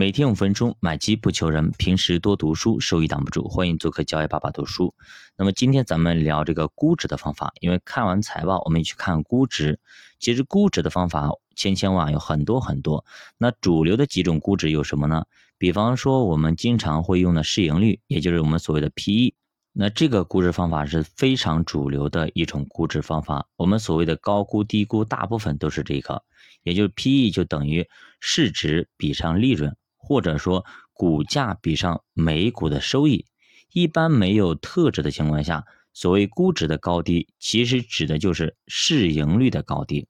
每天五分钟，买基不求人。平时多读书，收益挡不住。欢迎做客教育爸爸读书。那么今天咱们聊这个估值的方法，因为看完财报，我们去看估值。其实估值的方法千千万有很多很多。那主流的几种估值有什么呢？比方说我们经常会用的市盈率，也就是我们所谓的 PE。那这个估值方法是非常主流的一种估值方法。我们所谓的高估、低估，大部分都是这个，也就是 PE 就等于市值比上利润。或者说股价比上每股的收益，一般没有特质的情况下，所谓估值的高低，其实指的就是市盈率的高低。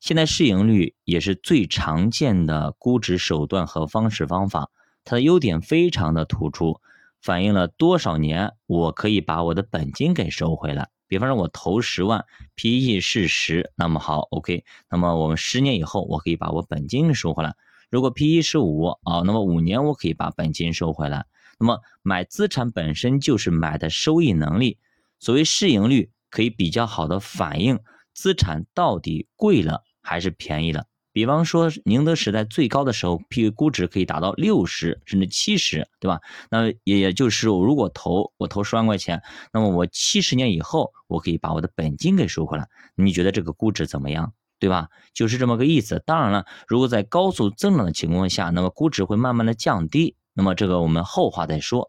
现在市盈率也是最常见的估值手段和方式方法，它的优点非常的突出，反映了多少年我可以把我的本金给收回来。比方说，我投十万，PE 是十，那么好，OK，那么我们十年以后，我可以把我本金收回来。如果 P/E 是五啊，那么五年我可以把本金收回来。那么买资产本身就是买的收益能力。所谓市盈率，可以比较好的反映资产到底贵了还是便宜了。比方说宁德时代最高的时候，P 估值可以达到六十甚至七十，对吧？那也也就是我如果投我投十万块钱，那么我七十年以后我可以把我的本金给收回来。你觉得这个估值怎么样？对吧？就是这么个意思。当然了，如果在高速增长的情况下，那么估值会慢慢的降低。那么这个我们后话再说。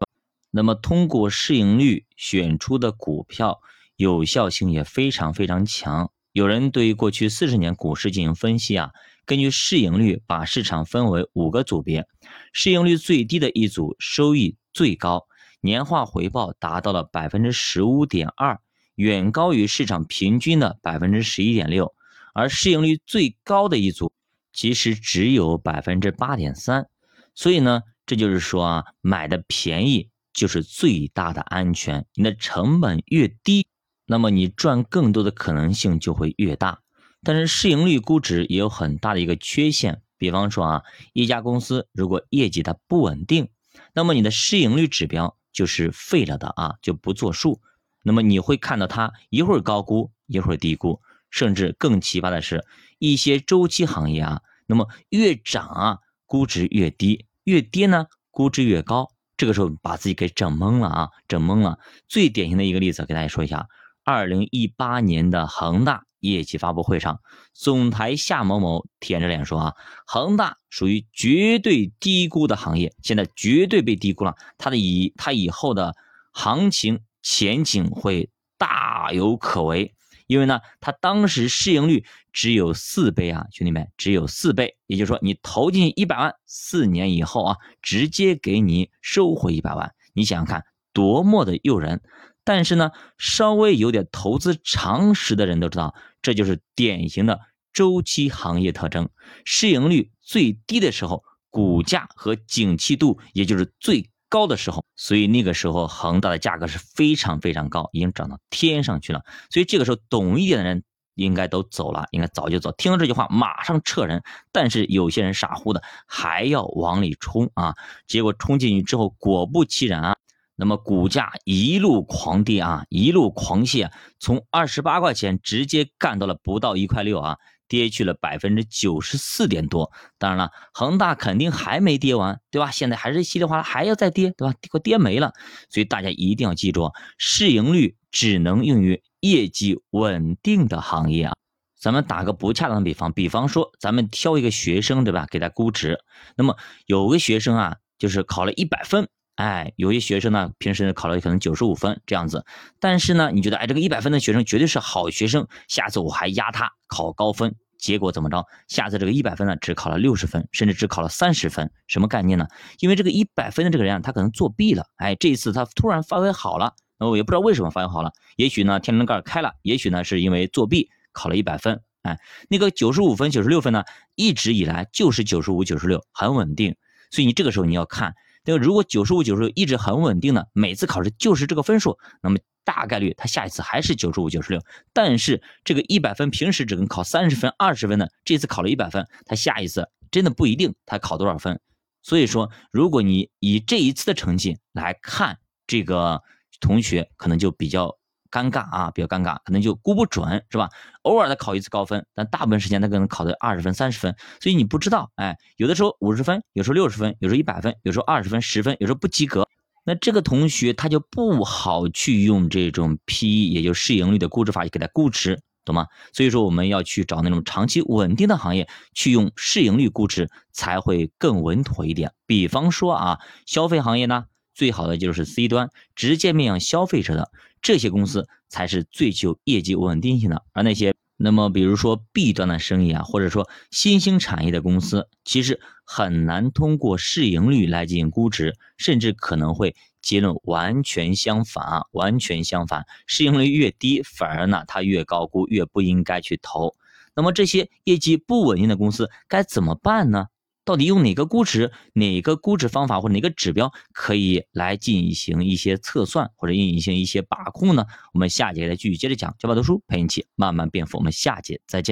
那么通过市盈率选出的股票，有效性也非常非常强。有人对于过去四十年股市进行分析啊，根据市盈率把市场分为五个组别，市盈率最低的一组收益最高，年化回报达到了百分之十五点二，远高于市场平均的百分之十一点六。而市盈率最高的一组，其实只有百分之八点三，所以呢，这就是说啊，买的便宜就是最大的安全。你的成本越低，那么你赚更多的可能性就会越大。但是市盈率估值也有很大的一个缺陷，比方说啊，一家公司如果业绩它不稳定，那么你的市盈率指标就是废了的啊，就不作数。那么你会看到它一会儿高估，一会儿低估。甚至更奇葩的是，一些周期行业啊，那么越涨啊，估值越低；越跌呢，估值越高。这个时候把自己给整懵了啊，整懵了。最典型的一个例子，给大家说一下：二零一八年的恒大业绩发布会上，总裁夏某某舔着脸说啊，恒大属于绝对低估的行业，现在绝对被低估了，它的以它以后的行情前景会大有可为。因为呢，它当时市盈率只有四倍啊，兄弟们，只有四倍，也就是说，你投进去一百万，四年以后啊，直接给你收回一百万，你想想看，多么的诱人！但是呢，稍微有点投资常识的人都知道，这就是典型的周期行业特征，市盈率最低的时候，股价和景气度也就是最。高的时候，所以那个时候恒大的价格是非常非常高，已经涨到天上去了。所以这个时候懂一点的人应该都走了，应该早就走。听到这句话，马上撤人。但是有些人傻乎的还要往里冲啊，结果冲进去之后，果不其然啊，那么股价一路狂跌啊，一路狂泻，从二十八块钱直接干到了不到一块六啊。跌去了百分之九十四点多，当然了，恒大肯定还没跌完，对吧？现在还是稀里哗啦还要再跌，对吧？快跌没了，所以大家一定要记住，市盈率只能用于业绩稳定的行业啊。咱们打个不恰当的比方，比方说咱们挑一个学生，对吧？给他估值，那么有个学生啊，就是考了一百分。哎，有些学生呢，平时考了可能九十五分这样子，但是呢，你觉得哎，这个一百分的学生绝对是好学生，下次我还压他考高分，结果怎么着？下次这个一百分呢，只考了六十分，甚至只考了三十分，什么概念呢？因为这个一百分的这个人啊，他可能作弊了，哎，这一次他突然发挥好了，那我也不知道为什么发挥好了，也许呢天灵盖开了，也许呢是因为作弊考了一百分，哎，那个九十五分、九十六分呢，一直以来就是九十五、九十六，很稳定，所以你这个时候你要看。那个如果九十五九十六一直很稳定的，每次考试就是这个分数，那么大概率他下一次还是九十五九十六。但是这个一百分平时只能考三十分二十分的，这次考了一百分，他下一次真的不一定他考多少分。所以说，如果你以这一次的成绩来看这个同学，可能就比较尴尬啊，比较尴尬，可能就估不准，是吧？偶尔他考一次高分，但大部分时间他可能考的二十分、三十分，所以你不知道，哎，有的时候五十分，有时候六十分，有时候一百分，有时候二十分、十分，有时候不及格。那这个同学他就不好去用这种 P/E，也就市盈率的估值法去给他估值，懂吗？所以说我们要去找那种长期稳定的行业，去用市盈率估值才会更稳妥一点。比方说啊，消费行业呢，最好的就是 C 端，直接面向消费者的这些公司才是最具有业绩稳定性的，而那些。那么，比如说 B 端的生意啊，或者说新兴产业的公司，其实很难通过市盈率来进行估值，甚至可能会结论完全相反啊，完全相反，市盈率越低，反而呢它越高估，越不应该去投。那么这些业绩不稳定的公司该怎么办呢？到底用哪个估值、哪个估值方法或者哪个指标可以来进行一些测算或者进行一些把控呢？我们下节再继续接着讲，教爸读书陪你一起慢慢变富。我们下节再见。